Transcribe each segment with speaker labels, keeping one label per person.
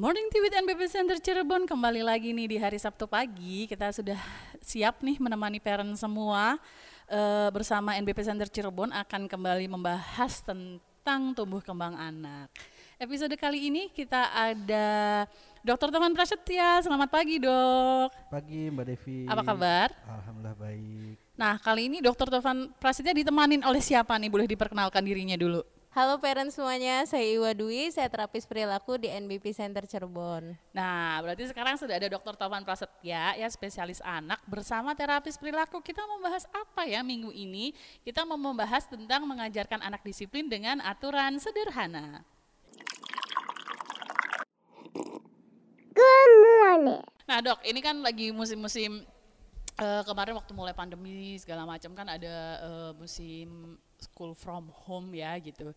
Speaker 1: Morning Tea with NBP Center Cirebon kembali lagi nih di hari Sabtu pagi. Kita sudah siap nih menemani parent semua uh, bersama NBP Center Cirebon akan kembali membahas tentang tumbuh kembang anak. Episode kali ini kita ada Dokter Teman Prasetya. Selamat pagi, Dok.
Speaker 2: Pagi, Mbak Devi.
Speaker 1: Apa kabar?
Speaker 2: Alhamdulillah baik.
Speaker 1: Nah, kali ini Dokter Teman Prasetya ditemanin oleh siapa nih? Boleh diperkenalkan dirinya dulu.
Speaker 3: Halo parents semuanya, saya Iwa Dwi, saya terapis perilaku di NBP Center Cirebon.
Speaker 1: Nah, berarti sekarang sudah ada Dokter Taufan Prasetya, ya spesialis anak bersama terapis perilaku. Kita membahas apa ya minggu ini? Kita mau membahas tentang mengajarkan anak disiplin dengan aturan sederhana.
Speaker 4: Good morning.
Speaker 1: Nah, Dok, ini kan lagi musim-musim uh, kemarin waktu mulai pandemi segala macam kan ada uh, musim school from home ya gitu.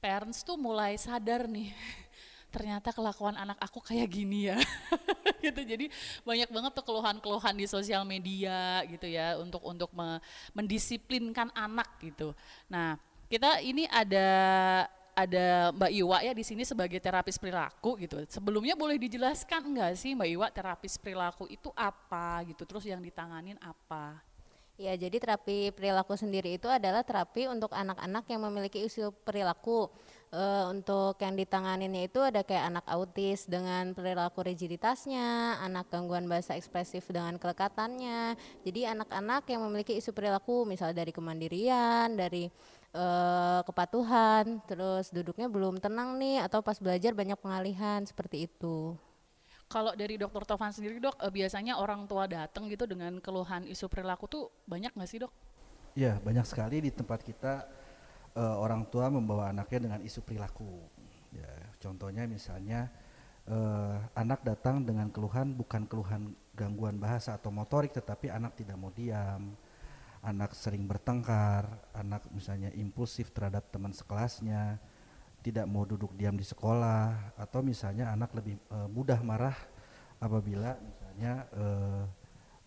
Speaker 1: Parents tuh mulai sadar nih ternyata kelakuan anak aku kayak gini ya gitu jadi banyak banget tuh keluhan-keluhan di sosial media gitu ya untuk untuk me mendisiplinkan anak gitu nah kita ini ada ada Mbak Iwa ya di sini sebagai terapis perilaku gitu. Sebelumnya boleh dijelaskan enggak sih Mbak Iwa terapis perilaku itu apa gitu, terus yang ditanganin apa?
Speaker 3: Ya, jadi terapi perilaku sendiri itu adalah terapi untuk anak-anak yang memiliki isu perilaku. E, untuk yang ditanganinnya itu ada kayak anak autis dengan perilaku rigiditasnya, anak gangguan bahasa ekspresif dengan kelekatannya. Jadi anak-anak yang memiliki isu perilaku misalnya dari kemandirian, dari e, kepatuhan, terus duduknya belum tenang nih atau pas belajar banyak pengalihan seperti itu.
Speaker 1: Kalau dari dokter Tovan sendiri dok, eh, biasanya orang tua datang gitu dengan keluhan isu perilaku tuh banyak nggak sih dok?
Speaker 2: Iya banyak sekali di tempat kita uh, orang tua membawa anaknya dengan isu perilaku. Ya, contohnya misalnya uh, anak datang dengan keluhan bukan keluhan gangguan bahasa atau motorik, tetapi anak tidak mau diam, anak sering bertengkar, anak misalnya impulsif terhadap teman sekelasnya, tidak mau duduk diam di sekolah atau misalnya anak lebih uh, mudah marah apabila misalnya uh,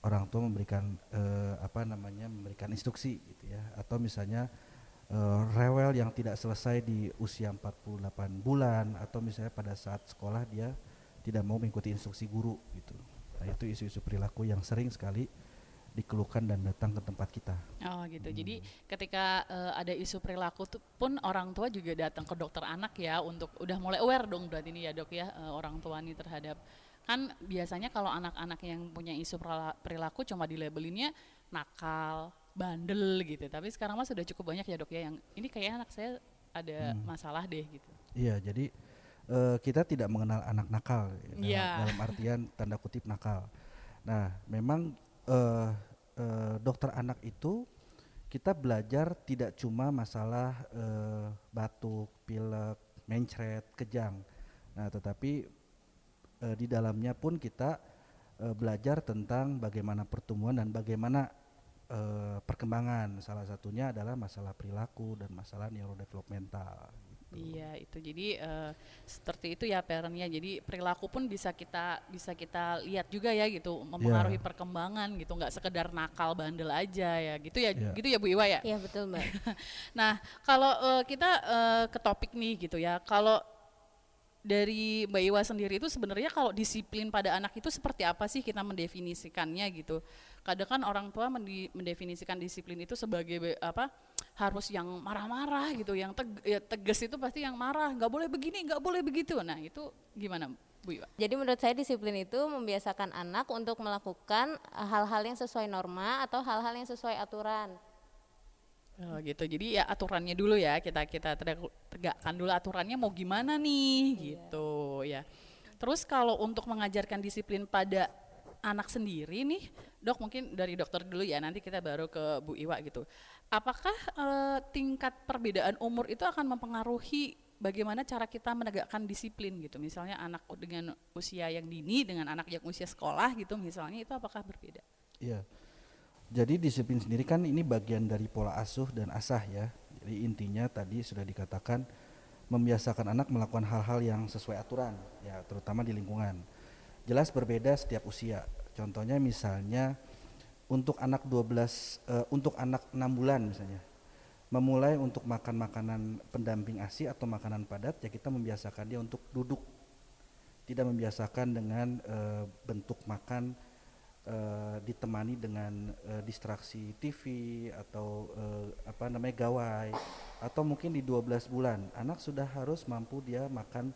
Speaker 2: orang tua memberikan uh, apa namanya memberikan instruksi gitu ya atau misalnya uh, rewel yang tidak selesai di usia 48 bulan atau misalnya pada saat sekolah dia tidak mau mengikuti instruksi guru gitu. Nah, itu isu-isu perilaku yang sering sekali dikeluhkan dan datang ke tempat kita.
Speaker 1: Oh gitu. Hmm. Jadi ketika uh, ada isu perilaku tuh pun orang tua juga datang ke dokter anak ya untuk udah mulai aware dong berarti ini ya dok ya uh, orang tua ini terhadap kan biasanya kalau anak-anak yang punya isu perilaku cuma di labelinnya nakal, bandel gitu. Tapi sekarang mah sudah cukup banyak ya dok ya yang ini kayak anak saya ada hmm. masalah deh gitu.
Speaker 2: Iya jadi uh, kita tidak mengenal anak nakal ya, dalam, yeah. dalam artian tanda kutip nakal. Nah memang uh, uh, dokter anak itu kita belajar tidak cuma masalah uh, batuk, pilek, mencret, kejang. Nah, tetapi uh, di dalamnya pun kita uh, belajar tentang bagaimana pertumbuhan dan bagaimana uh, perkembangan. Salah satunya adalah masalah perilaku dan masalah neurodevelopmental.
Speaker 1: Iya itu jadi uh, seperti itu ya parentnya jadi perilaku pun bisa kita bisa kita lihat juga ya gitu mempengaruhi yeah. perkembangan gitu nggak sekedar nakal bandel aja ya gitu ya yeah. gitu ya Bu Iwa ya.
Speaker 3: Iya betul mbak.
Speaker 1: nah kalau uh, kita uh, ke topik nih gitu ya kalau dari Mbak Iwa sendiri itu sebenarnya kalau disiplin pada anak itu seperti apa sih kita mendefinisikannya gitu? Kadang kan orang tua mendefinisikan disiplin itu sebagai apa? harus yang marah-marah gitu, yang teg ya, tegas itu pasti yang marah, nggak boleh begini, nggak boleh begitu. Nah itu gimana Bu Iwa?
Speaker 3: Jadi menurut saya disiplin itu membiasakan anak untuk melakukan hal-hal yang sesuai norma atau hal-hal yang sesuai aturan.
Speaker 1: Oh gitu. Jadi ya aturannya dulu ya kita kita tegakkan dulu aturannya mau gimana nih iya. gitu ya. Terus kalau untuk mengajarkan disiplin pada anak sendiri nih, dok mungkin dari dokter dulu ya nanti kita baru ke Bu Iwa gitu. Apakah uh, tingkat perbedaan umur itu akan mempengaruhi bagaimana cara kita menegakkan disiplin gitu? Misalnya anak dengan usia yang dini dengan anak yang usia sekolah gitu misalnya itu apakah berbeda?
Speaker 2: Iya. Jadi disiplin sendiri kan ini bagian dari pola asuh dan asah ya. Jadi intinya tadi sudah dikatakan membiasakan anak melakukan hal-hal yang sesuai aturan ya terutama di lingkungan. Jelas berbeda setiap usia. Contohnya misalnya untuk anak 12 uh, eh, untuk anak 6 bulan misalnya memulai untuk makan makanan pendamping ASI atau makanan padat ya kita membiasakan dia untuk duduk tidak membiasakan dengan uh, bentuk makan uh, ditemani dengan uh, distraksi TV atau uh, apa namanya gawai. Atau mungkin di 12 bulan anak sudah harus mampu dia makan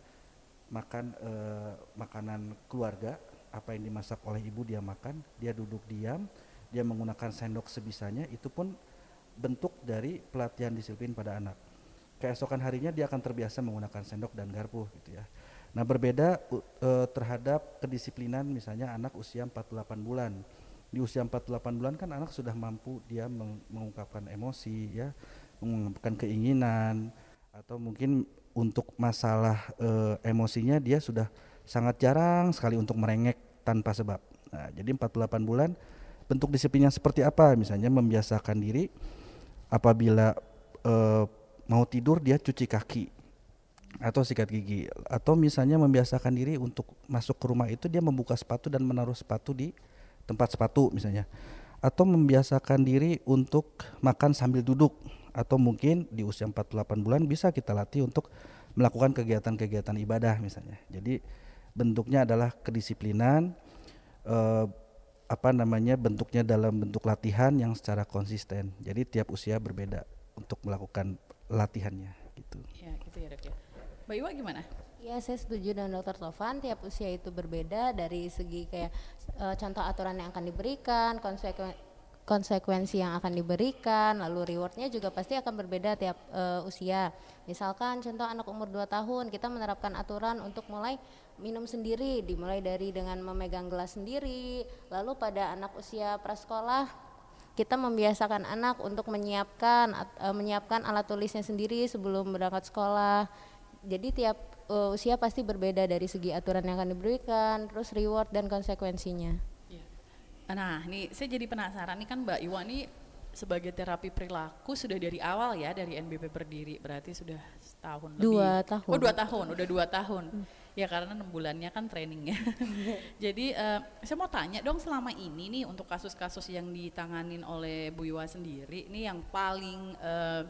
Speaker 2: makan uh, makanan keluarga. Apa yang dimasak oleh ibu dia makan dia duduk diam dia menggunakan sendok sebisanya itu pun bentuk dari pelatihan disiplin pada anak. Keesokan harinya dia akan terbiasa menggunakan sendok dan garpu gitu ya Nah, berbeda uh, terhadap kedisiplinan misalnya anak usia 48 bulan. Di usia 48 bulan kan anak sudah mampu dia meng mengungkapkan emosi ya, mengungkapkan keinginan atau mungkin untuk masalah uh, emosinya dia sudah sangat jarang sekali untuk merengek tanpa sebab. Nah, jadi 48 bulan bentuk disiplinnya seperti apa? Misalnya membiasakan diri apabila uh, mau tidur dia cuci kaki atau sikat gigi atau misalnya membiasakan diri untuk masuk ke rumah itu dia membuka sepatu dan menaruh sepatu di tempat sepatu misalnya atau membiasakan diri untuk makan sambil duduk atau mungkin di usia 48 bulan bisa kita latih untuk melakukan kegiatan-kegiatan ibadah misalnya. Jadi bentuknya adalah kedisiplinan eh, apa namanya bentuknya dalam bentuk latihan yang secara konsisten. Jadi tiap usia berbeda untuk melakukan latihannya gitu.
Speaker 1: Ya, gitu ya, Dok ya. Mbak Iwa gimana?
Speaker 3: Ya saya setuju dengan Dokter Tovan tiap usia itu berbeda dari segi kayak e, contoh aturan yang akan diberikan, konsekuen, konsekuensi yang akan diberikan, lalu rewardnya juga pasti akan berbeda tiap e, usia. Misalkan contoh anak umur 2 tahun kita menerapkan aturan untuk mulai minum sendiri, dimulai dari dengan memegang gelas sendiri. Lalu pada anak usia prasekolah kita membiasakan anak untuk menyiapkan e, menyiapkan alat tulisnya sendiri sebelum berangkat sekolah jadi tiap uh, usia pasti berbeda dari segi aturan yang akan diberikan, terus reward dan konsekuensinya.
Speaker 1: Iya. Nah, nih saya jadi penasaran nih kan Mbak Iwa nih sebagai terapi perilaku sudah dari awal ya dari NBP berdiri berarti sudah setahun
Speaker 3: dua
Speaker 1: lebih.
Speaker 3: tahun
Speaker 1: oh dua tahun udah dua tahun hmm. ya karena enam bulannya kan trainingnya jadi uh, saya mau tanya dong selama ini nih untuk kasus-kasus yang ditanganin oleh Bu Iwa sendiri ini yang paling uh,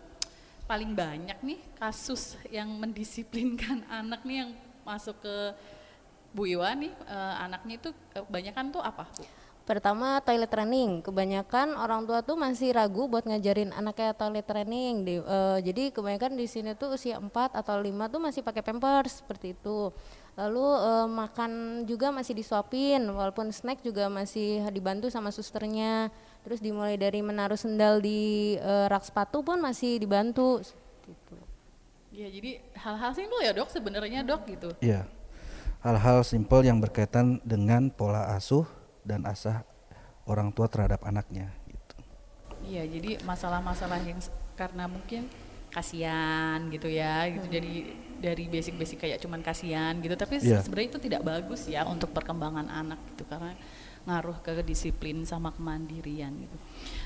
Speaker 1: paling banyak nih kasus yang mendisiplinkan anak nih yang masuk ke Bu Iwa nih uh, anaknya itu kebanyakan tuh apa?
Speaker 3: Pertama toilet training, kebanyakan orang tua tuh masih ragu buat ngajarin anaknya toilet training. Di, uh, jadi kebanyakan di sini tuh usia 4 atau 5 tuh masih pakai pampers seperti itu. Lalu uh, makan juga masih disuapin, walaupun snack juga masih dibantu sama susternya terus dimulai dari menaruh sendal di uh, rak sepatu pun masih dibantu gitu.
Speaker 1: Ya jadi hal-hal simpel ya dok sebenarnya dok gitu.
Speaker 2: Iya hal-hal simpel yang berkaitan dengan pola asuh dan asah orang tua terhadap anaknya gitu.
Speaker 1: Iya jadi masalah-masalah yang karena mungkin kasihan gitu ya gitu hmm. jadi dari basic-basic kayak cuman kasihan gitu tapi yeah. sebenarnya itu tidak bagus ya untuk perkembangan anak gitu karena ngaruh ke disiplin sama kemandirian gitu.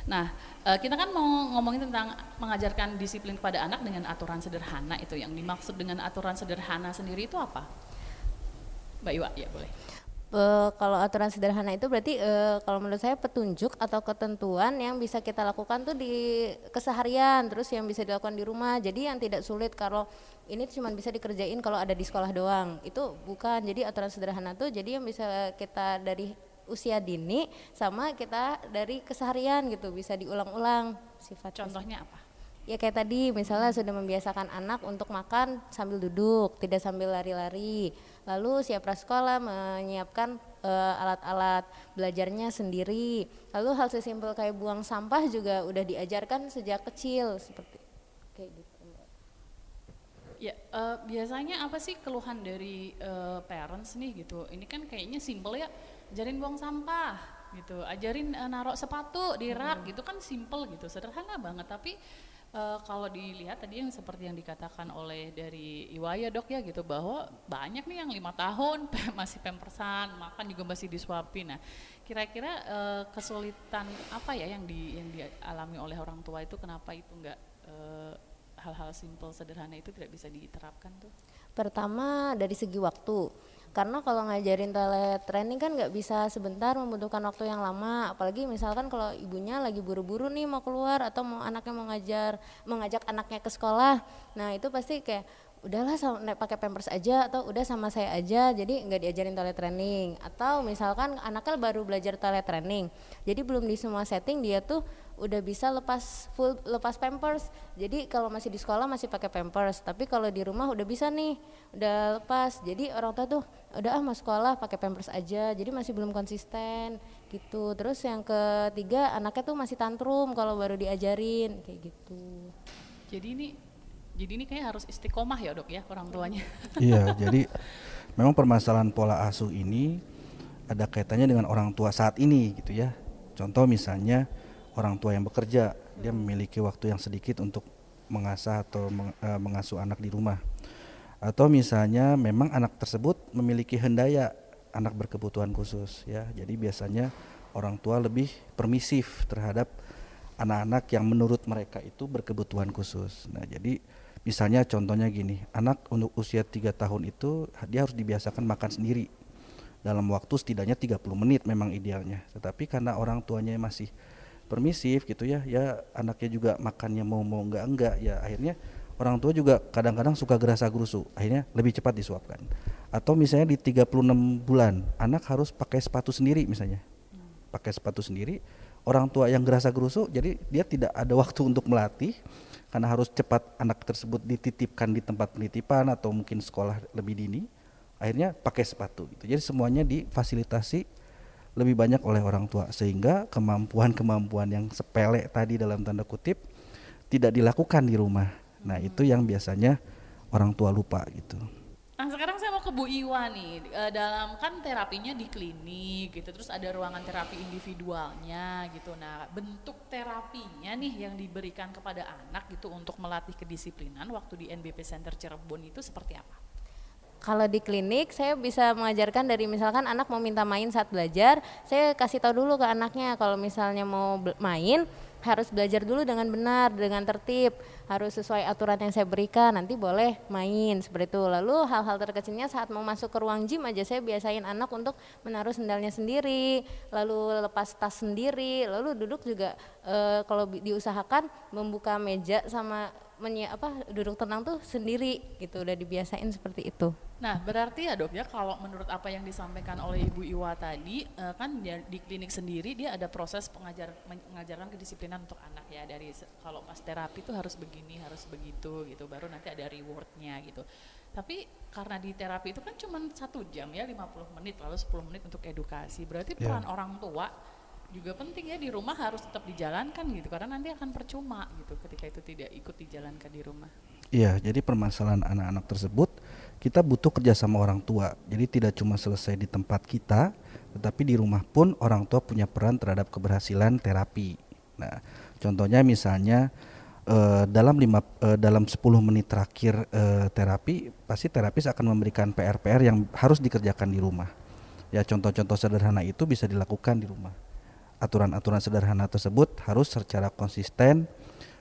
Speaker 1: Nah, uh, kita kan mau ngomongin tentang mengajarkan disiplin kepada anak dengan aturan sederhana itu yang dimaksud dengan aturan sederhana sendiri itu apa? Mbak Iwa, ya boleh.
Speaker 3: Uh, kalau aturan sederhana itu berarti uh, kalau menurut saya petunjuk atau ketentuan yang bisa kita lakukan tuh di keseharian terus yang bisa dilakukan di rumah jadi yang tidak sulit kalau ini cuma bisa dikerjain kalau ada di sekolah doang itu bukan jadi aturan sederhana tuh jadi yang bisa kita dari usia dini sama kita dari keseharian gitu bisa diulang-ulang sifat
Speaker 1: contohnya apa?
Speaker 3: Ya kayak tadi misalnya sudah membiasakan anak untuk makan sambil duduk tidak sambil lari-lari. Lalu siap prasekolah menyiapkan uh, alat-alat belajarnya sendiri. Lalu hal sesimpel kayak buang sampah juga udah diajarkan sejak kecil seperti kayak gitu
Speaker 1: Ya, uh, biasanya apa sih keluhan dari uh, parents nih gitu? Ini kan kayaknya simple ya, ajarin buang sampah gitu, ajarin uh, naruh sepatu di rak hmm. gitu kan simple gitu, sederhana banget. Tapi uh, kalau dilihat tadi yang seperti yang dikatakan oleh dari Iwaya dok ya gitu, bahwa banyak nih yang lima tahun masih pempersan, makan juga masih disuapin. Nah, kira-kira uh, kesulitan apa ya yang di yang dialami oleh orang tua itu kenapa itu enggak uh, hal-hal simple sederhana itu tidak bisa diterapkan tuh?
Speaker 3: Pertama dari segi waktu, karena kalau ngajarin training kan nggak bisa sebentar membutuhkan waktu yang lama, apalagi misalkan kalau ibunya lagi buru-buru nih mau keluar atau mau anaknya mau ngajar, mengajak anaknya ke sekolah, nah itu pasti kayak udahlah pakai pampers aja atau udah sama saya aja. Jadi nggak diajarin toilet training atau misalkan anaknya baru belajar toilet training jadi belum di semua setting dia tuh udah bisa lepas full lepas pampers. Jadi kalau masih di sekolah masih pakai pampers. Tapi kalau di rumah udah bisa nih udah lepas. Jadi orang tua tuh udah ah mau sekolah pakai pampers aja. Jadi masih belum konsisten gitu. Terus yang ketiga anaknya tuh masih tantrum kalau baru diajarin kayak gitu.
Speaker 1: Jadi ini jadi ini kayak harus istiqomah ya dok ya orang tuanya.
Speaker 2: iya, jadi memang permasalahan pola asuh ini ada kaitannya dengan orang tua saat ini gitu ya. Contoh misalnya orang tua yang bekerja, dia memiliki waktu yang sedikit untuk mengasah atau uh, mengasuh anak di rumah. Atau misalnya memang anak tersebut memiliki hendaya anak berkebutuhan khusus ya. Jadi biasanya orang tua lebih permisif terhadap anak-anak yang menurut mereka itu berkebutuhan khusus. Nah, jadi Misalnya contohnya gini, anak untuk usia 3 tahun itu dia harus dibiasakan makan sendiri dalam waktu setidaknya 30 menit memang idealnya. Tetapi karena orang tuanya masih permisif gitu ya, ya anaknya juga makannya mau mau enggak enggak ya akhirnya orang tua juga kadang-kadang suka gerasa gerusu, akhirnya lebih cepat disuapkan. Atau misalnya di 36 bulan anak harus pakai sepatu sendiri misalnya. Pakai sepatu sendiri, orang tua yang gerasa gerusu jadi dia tidak ada waktu untuk melatih karena harus cepat anak tersebut dititipkan di tempat penitipan atau mungkin sekolah lebih dini akhirnya pakai sepatu gitu jadi semuanya difasilitasi lebih banyak oleh orang tua. Sehingga kemampuan-kemampuan yang sepele tadi dalam tanda kutip tidak dilakukan di rumah. Nah itu yang biasanya orang tua lupa gitu.
Speaker 1: Nah sekarang saya mau ke Bu Iwa nih, e, dalam kan terapinya di klinik gitu, terus ada ruangan terapi individualnya gitu. Nah bentuk terapinya nih yang diberikan kepada anak gitu untuk melatih kedisiplinan waktu di NBP Center Cirebon itu seperti apa?
Speaker 3: Kalau di klinik saya bisa mengajarkan dari misalkan anak mau minta main saat belajar, saya kasih tahu dulu ke anaknya kalau misalnya mau main harus belajar dulu dengan benar, dengan tertib, harus sesuai aturan yang saya berikan, nanti boleh main seperti itu. Lalu hal-hal terkecilnya saat mau masuk ke ruang gym aja saya biasain anak untuk menaruh sendalnya sendiri, lalu lepas tas sendiri, lalu duduk juga e, kalau diusahakan membuka meja sama menyi apa duduk tenang tuh sendiri gitu udah dibiasain seperti itu.
Speaker 1: Nah berarti ya dok ya kalau menurut apa yang disampaikan oleh Ibu Iwa tadi uh, kan dia, di klinik sendiri dia ada proses pengajar mengajarkan kedisiplinan untuk anak ya dari kalau pas terapi tuh harus begini harus begitu gitu baru nanti ada rewardnya gitu. Tapi karena di terapi itu kan cuma satu jam ya 50 menit lalu 10 menit untuk edukasi berarti yeah. peran orang tua juga penting ya di rumah harus tetap dijalankan gitu karena nanti akan percuma gitu ketika itu tidak ikut dijalankan di rumah.
Speaker 2: Iya, jadi permasalahan anak-anak tersebut kita butuh kerjasama orang tua. Jadi tidak cuma selesai di tempat kita, tetapi di rumah pun orang tua punya peran terhadap keberhasilan terapi. Nah, contohnya misalnya uh, dalam lima uh, dalam 10 menit terakhir uh, terapi, pasti terapis akan memberikan PR-PR yang harus dikerjakan di rumah. Ya, contoh-contoh sederhana itu bisa dilakukan di rumah aturan-aturan sederhana tersebut harus secara konsisten,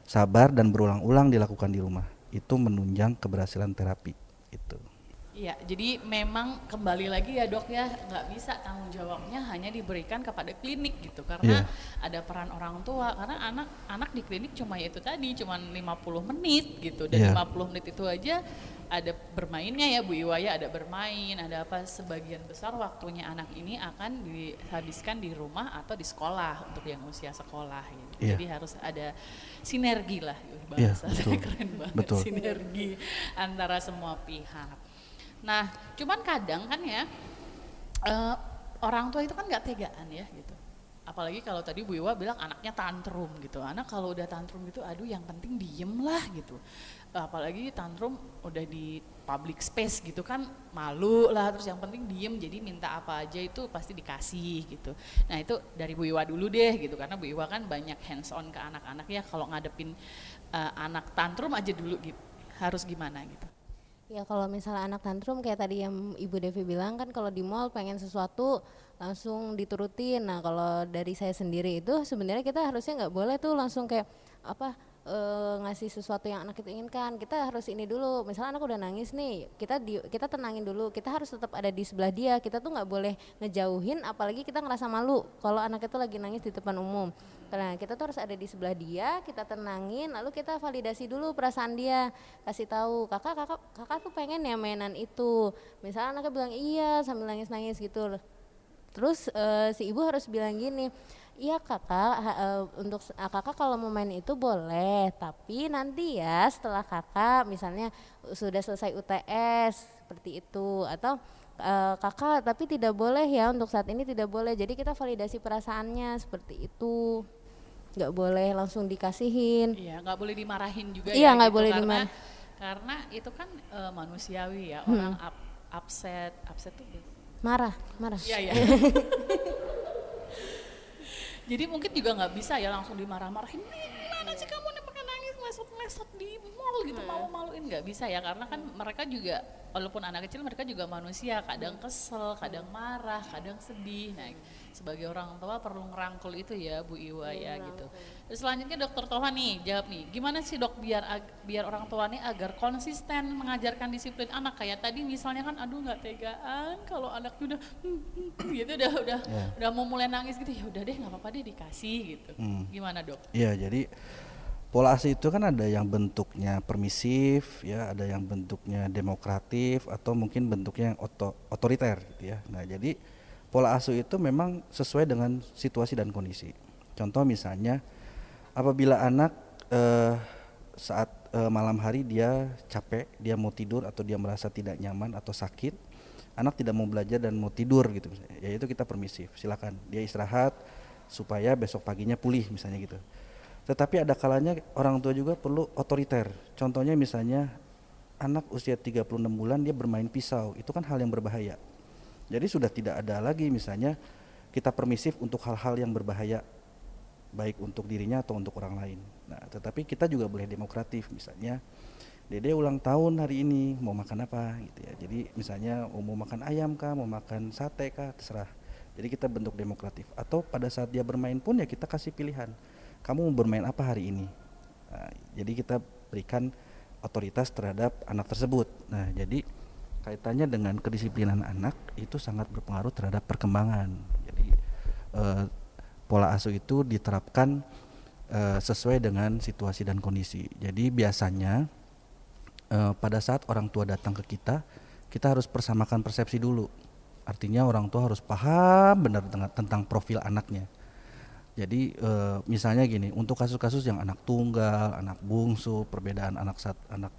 Speaker 2: sabar dan berulang-ulang dilakukan di rumah. Itu menunjang keberhasilan terapi. Itu.
Speaker 1: Iya, jadi memang kembali lagi ya dok ya nggak bisa tanggung jawabnya hanya diberikan kepada klinik gitu karena yeah. ada peran orang tua karena anak-anak di klinik cuma ya itu tadi cuma 50 menit gitu dan yeah. 50 menit itu aja ada bermainnya ya Bu Iwaya ada bermain ada apa sebagian besar waktunya anak ini akan dihabiskan di rumah atau di sekolah untuk yang usia sekolah gitu. Yeah. Jadi harus ada sinergi lah bahasa yeah, betul. keren banget betul. sinergi antara semua pihak. Nah, cuman kadang kan ya uh, orang tua itu kan nggak tegaan ya gitu. Apalagi kalau tadi Bu Iwa bilang anaknya tantrum gitu. Anak kalau udah tantrum gitu, aduh yang penting diem lah gitu. Apalagi tantrum udah di public space gitu kan malu lah terus yang penting diem jadi minta apa aja itu pasti dikasih gitu. Nah itu dari Bu Iwa dulu deh gitu karena Bu Iwa kan banyak hands on ke anak-anak ya kalau ngadepin uh, anak tantrum aja dulu gitu harus gimana gitu.
Speaker 3: Ya kalau misalnya anak tantrum kayak tadi yang Ibu Devi bilang kan kalau di mall pengen sesuatu langsung diturutin. Nah kalau dari saya sendiri itu sebenarnya kita harusnya nggak boleh tuh langsung kayak apa eh, ngasih sesuatu yang anak itu inginkan. Kita harus ini dulu. Misalnya anak udah nangis nih kita di, kita tenangin dulu. Kita harus tetap ada di sebelah dia. Kita tuh nggak boleh ngejauhin apalagi kita ngerasa malu kalau anak itu lagi nangis di depan umum karena kita tuh harus ada di sebelah dia kita tenangin lalu kita validasi dulu perasaan dia kasih tahu kakak kakak kakak tuh pengen ya mainan itu. Misalnya anaknya bilang iya sambil nangis nangis gitu. Terus eh, si ibu harus bilang gini Iya kakak, ha- eh, untuk ah, kakak kalau mau main itu boleh, tapi nanti ya setelah kakak misalnya sudah selesai UTS seperti itu. Atau eh, kakak tapi tidak boleh ya untuk saat ini tidak boleh. Jadi kita validasi perasaannya seperti itu, nggak boleh langsung dikasihin.
Speaker 1: Iya, nggak boleh dimarahin juga
Speaker 3: Iya,
Speaker 1: ya.
Speaker 3: nggak
Speaker 1: gitu,
Speaker 3: boleh
Speaker 1: karena,
Speaker 3: dimar-
Speaker 1: Karena itu kan eh, manusiawi ya,
Speaker 3: Hmm.
Speaker 1: orang up, upset, upset tuh.
Speaker 3: Marah, marah.
Speaker 1: Iya, iya. Jadi mungkin juga nggak bisa ya langsung dimarah-marahin. "Nih, Gimana sih kamu nih ngesot-ngesot di mall gitu malu-maluin. Nggak bisa ya karena kan mereka juga walaupun anak kecil mereka juga manusia. Kadang kesel, kadang marah, kadang sedih. Nah sebagai orang tua perlu ngerangkul itu ya Bu Iwa ya gitu. Terus selanjutnya Dokter Toha nih jawab nih gimana sih dok biar ag- biar orang tua nih agar konsisten mengajarkan disiplin anak? Kayak tadi misalnya kan aduh nggak tegaan kalau anaknya udah gitu udah udah
Speaker 2: Ya.
Speaker 1: udah mau mulai nangis gitu. Ya udah deh nggak apa-apa deh dikasih gitu.
Speaker 2: Hmm.
Speaker 1: gimana dok?
Speaker 2: Iya, jadi pola asuh itu kan ada yang bentuknya permisif, ya, ada yang bentuknya demokratif atau mungkin bentuknya yang oto- otoriter gitu ya. Nah, jadi pola asuh itu memang sesuai dengan situasi dan kondisi. Contoh misalnya apabila anak eh, saat eh, malam hari dia capek, dia mau tidur atau dia merasa tidak nyaman atau sakit, anak tidak mau belajar dan mau tidur gitu, ya itu kita permisif. Silakan dia istirahat supaya besok paginya pulih misalnya gitu. Tetapi ada kalanya orang tua juga perlu otoriter. Contohnya misalnya anak usia 36 bulan dia bermain pisau, itu kan hal yang berbahaya. Jadi sudah tidak ada lagi misalnya kita permisif untuk hal-hal yang berbahaya baik untuk dirinya atau untuk orang lain. Nah, tetapi kita juga boleh demokratif misalnya Dede ulang tahun hari ini mau makan apa gitu ya. Jadi misalnya oh, mau makan ayam kah, mau makan sate kah, terserah. Jadi kita bentuk demokratif. Atau pada saat dia bermain pun ya kita kasih pilihan. Kamu bermain apa hari ini? Nah, jadi kita berikan otoritas terhadap anak tersebut. Nah, jadi kaitannya dengan kedisiplinan anak itu sangat berpengaruh terhadap perkembangan. Jadi eh, pola asuh itu diterapkan eh, sesuai dengan situasi dan kondisi. Jadi biasanya eh, pada saat orang tua datang ke kita, kita harus persamakan persepsi dulu. Artinya orang tua harus paham benar tentang profil anaknya. Jadi eh, misalnya gini, untuk kasus-kasus yang anak tunggal, anak bungsu, perbedaan anak saat anak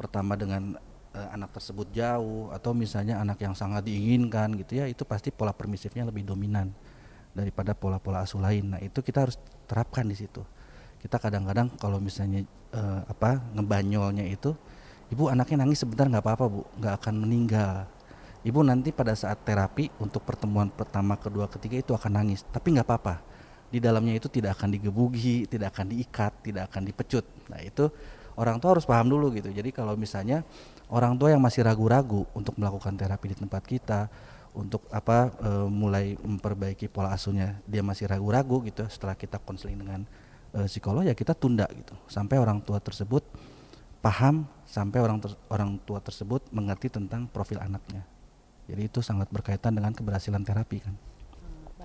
Speaker 2: pertama dengan eh, anak tersebut jauh, atau misalnya anak yang sangat diinginkan gitu ya, itu pasti pola permisifnya lebih dominan daripada pola-pola asuh lain. Nah itu kita harus terapkan di situ. Kita kadang-kadang kalau misalnya eh, apa ngebanyolnya itu, ibu anaknya nangis sebentar nggak apa-apa bu, nggak akan meninggal. Ibu nanti pada saat terapi untuk pertemuan pertama, kedua, ketiga itu akan nangis, tapi nggak apa-apa. Di dalamnya itu tidak akan digebugi, tidak akan diikat, tidak akan dipecut. Nah itu orang tua harus paham dulu gitu. Jadi kalau misalnya orang tua yang masih ragu-ragu untuk melakukan terapi di tempat kita, untuk apa e, mulai memperbaiki pola asuhnya, dia masih ragu-ragu gitu. Setelah kita konseling dengan e, psikolog ya kita tunda gitu, sampai orang tua tersebut paham, sampai orang ter- orang tua tersebut mengerti tentang profil anaknya. Jadi itu sangat berkaitan dengan keberhasilan terapi kan.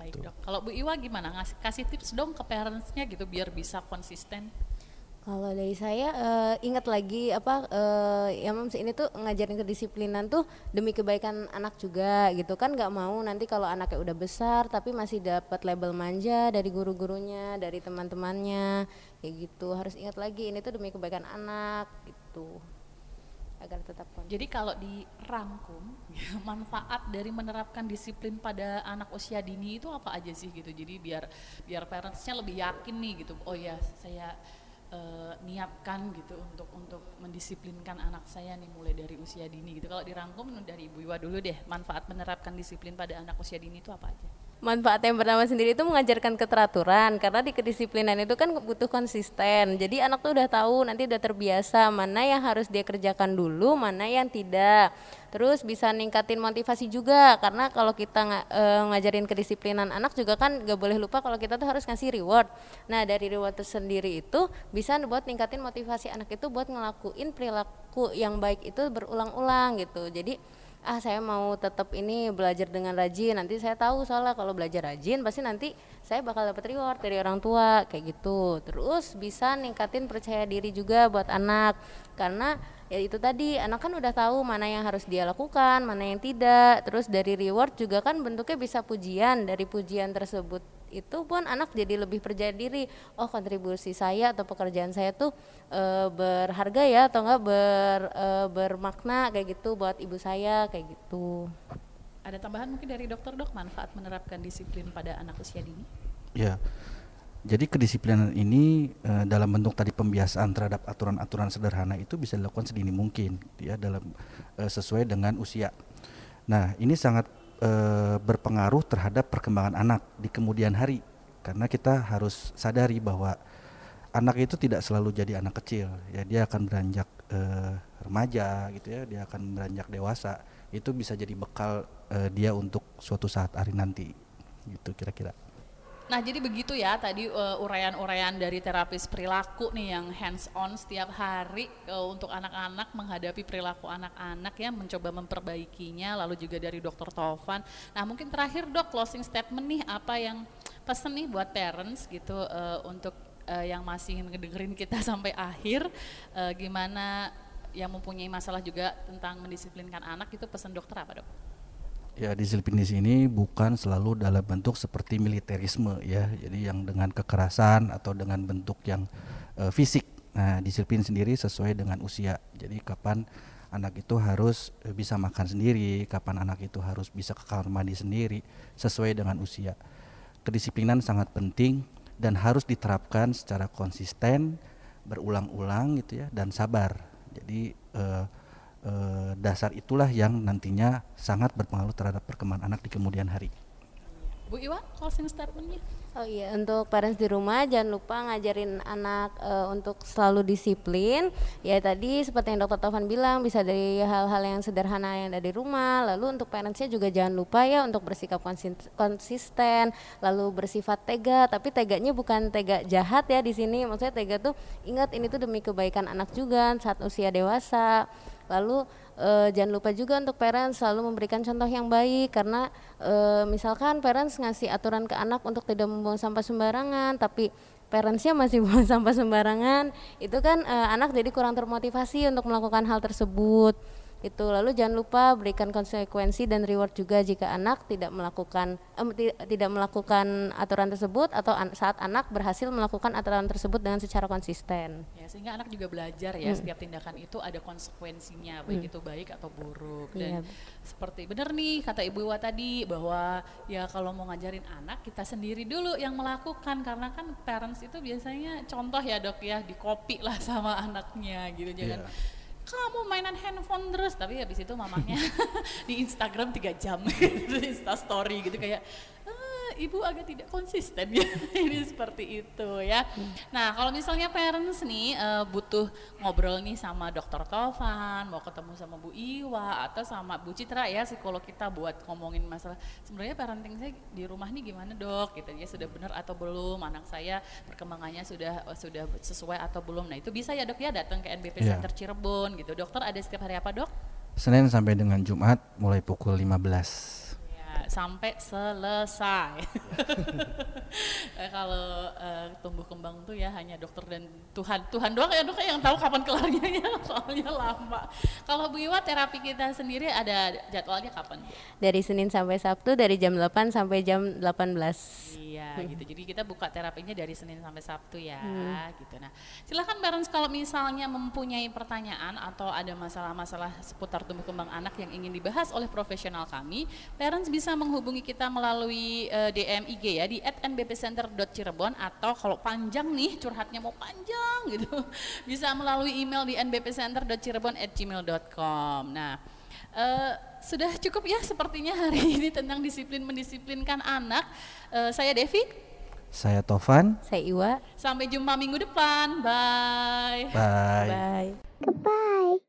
Speaker 1: Baik dok. Kalau Bu Iwa gimana? Ngasih kasih tips dong ke parentsnya gitu biar bisa konsisten.
Speaker 3: Kalau dari saya eh, ingat lagi apa eh, ya Mams ini tuh ngajarin kedisiplinan tuh demi kebaikan anak juga gitu. Kan nggak mau nanti kalau anaknya udah besar tapi masih dapat label manja dari guru-gurunya dari teman-temannya kayak gitu. Harus ingat lagi ini tuh demi kebaikan anak gitu agar tetap konsisten.
Speaker 1: jadi kalau dirangkum manfaat dari menerapkan disiplin pada anak usia dini itu apa aja sih gitu? Jadi biar biar parentsnya lebih yakin nih gitu. Oh ya saya eh, niatkan gitu untuk untuk mendisiplinkan anak saya nih mulai dari usia dini gitu. Kalau dirangkum dari Ibu Iwa dulu deh manfaat menerapkan disiplin pada anak usia dini itu apa aja
Speaker 3: manfaat yang pertama sendiri itu mengajarkan keteraturan karena di kedisiplinan itu kan butuh konsisten. Jadi anak tuh udah tahu nanti udah terbiasa mana yang harus dia kerjakan dulu mana yang tidak. Terus bisa ningkatin motivasi juga karena kalau kita e, ngajarin kedisiplinan anak juga kan gak boleh lupa kalau kita tuh harus ngasih reward. Nah dari reward tersendiri itu bisa buat ningkatin motivasi anak itu buat ngelakuin perilaku yang baik itu berulang-ulang gitu. Jadi ah saya mau tetap ini belajar dengan rajin. Nanti saya tahu soalnya kalau belajar rajin pasti nanti saya bakal dapat reward dari orang tua kayak gitu. Terus bisa ningkatin percaya diri juga buat anak karena ya itu tadi anak kan udah tahu mana yang harus dia lakukan mana yang tidak. Terus dari reward juga kan bentuknya bisa pujian dari pujian tersebut itu pun anak jadi lebih percaya diri. Oh kontribusi saya atau pekerjaan saya tuh e, berharga ya atau enggak ber e, bermakna kayak gitu buat ibu saya kayak gitu.
Speaker 1: Ada tambahan mungkin dari dokter dok? Manfaat menerapkan disiplin pada anak usia dini?
Speaker 2: Ya. Jadi kedisiplinan ini e, dalam bentuk tadi pembiasaan terhadap aturan-aturan sederhana itu bisa dilakukan sedini mungkin ya dalam e, sesuai dengan usia. Nah ini sangat e, berpengaruh terhadap perkembangan anak di kemudian hari. Karena kita harus sadari bahwa anak itu tidak selalu jadi anak kecil. Ya dia akan beranjak e, remaja gitu ya dia akan beranjak dewasa. Itu bisa jadi bekal e, dia untuk suatu saat hari nanti. Gitu kira-kira
Speaker 1: Nah, jadi begitu ya tadi uh, uraian-uraian dari terapis perilaku nih yang hands on setiap hari uh, untuk anak-anak menghadapi perilaku anak-anak ya mencoba memperbaikinya lalu juga dari dokter Tovan. Nah, mungkin terakhir Dok closing statement nih apa yang pesen nih buat parents gitu uh, untuk uh, yang masih ngedengerin kita sampai akhir uh, gimana yang mempunyai masalah juga tentang mendisiplinkan anak itu pesan dokter apa, Dok?
Speaker 2: Ya disiplin di sini bukan selalu dalam bentuk seperti militerisme ya. Jadi yang dengan kekerasan atau dengan bentuk yang uh, fisik. Nah disiplin sendiri sesuai dengan usia. Jadi kapan anak itu harus uh, bisa makan sendiri kapan anak itu harus bisa ke kamar mandi sendiri sesuai dengan usia. Kedisiplinan sangat penting dan harus diterapkan secara konsisten berulang-ulang gitu ya dan sabar. Jadi uh, eh, dasar itulah yang nantinya sangat berpengaruh terhadap perkembangan anak di kemudian hari.
Speaker 1: Bu Iwa, closing statementnya?
Speaker 3: Oh iya, untuk parents di rumah jangan lupa ngajarin anak e, untuk selalu disiplin. Ya tadi seperti yang Dokter Taufan bilang bisa dari hal-hal yang sederhana yang dari rumah. Lalu untuk parentsnya juga jangan lupa ya untuk bersikap konsisten, lalu bersifat tega. Tapi teganya bukan tega jahat ya di sini. Maksudnya tega tuh ingat ini tuh demi kebaikan anak juga saat usia dewasa lalu uh, jangan lupa juga untuk parents selalu memberikan contoh yang baik karena uh, misalkan parents ngasih aturan ke anak untuk tidak membuang sampah sembarangan tapi parentsnya masih buang sampah sembarangan itu kan uh, anak jadi kurang termotivasi untuk melakukan hal tersebut itu lalu jangan lupa berikan konsekuensi dan reward juga jika anak tidak melakukan eh, tidak melakukan aturan tersebut atau an saat anak berhasil melakukan aturan tersebut dengan secara konsisten
Speaker 1: ya sehingga anak juga belajar ya hmm. setiap tindakan itu ada konsekuensinya baik hmm. itu baik atau buruk dan yeah. seperti benar nih kata ibu Iwa tadi bahwa ya kalau mau ngajarin anak kita sendiri dulu yang melakukan karena kan parents itu biasanya contoh ya dok ya di copy lah sama anaknya gitu jangan yeah kamu mainan handphone terus. Tapi habis itu mamanya di Instagram tiga jam di Insta Story gitu kayak ibu agak tidak konsisten ya ini seperti itu ya. Nah kalau misalnya parents nih uh, butuh ngobrol nih sama dokter Tovan, mau ketemu sama Bu Iwa atau sama Bu Citra ya psikolog kita buat ngomongin masalah sebenarnya parenting saya di rumah nih gimana dok gitu ya sudah benar atau belum anak saya perkembangannya sudah sudah sesuai atau belum. Nah itu bisa ya dok ya datang ke NBP yeah. Center Cirebon gitu. Dokter ada setiap hari apa dok?
Speaker 2: Senin sampai dengan Jumat mulai pukul 15
Speaker 1: sampai selesai. eh, kalau uh, tumbuh kembang tuh ya hanya dokter dan Tuhan. Tuhan doang ya dok yang tahu kapan kelarnya ya soalnya lama. Kalau Bu Iwa terapi kita sendiri ada jadwalnya kapan?
Speaker 3: Dari Senin sampai Sabtu dari jam 8 sampai jam 18.
Speaker 1: Iya hmm. gitu. Jadi kita buka terapinya dari Senin sampai Sabtu ya hmm. gitu. Nah, silakan parents kalau misalnya mempunyai pertanyaan atau ada masalah-masalah seputar tumbuh kembang anak yang ingin dibahas oleh profesional kami, parents bisa menghubungi kita melalui uh, eh, DM IG ya di @nbpcenter.cirebon atau kalau panjang nih curhatnya mau panjang gitu bisa melalui email di nbpcenter.cirebon@gmail.com. Nah, Eh, sudah cukup ya sepertinya hari ini tentang disiplin mendisiplinkan anak. Eh, saya Devi.
Speaker 2: Saya Tovan.
Speaker 3: Saya Iwa.
Speaker 1: Sampai jumpa minggu depan. Bye.
Speaker 2: Bye.
Speaker 3: Bye.
Speaker 4: Goodbye.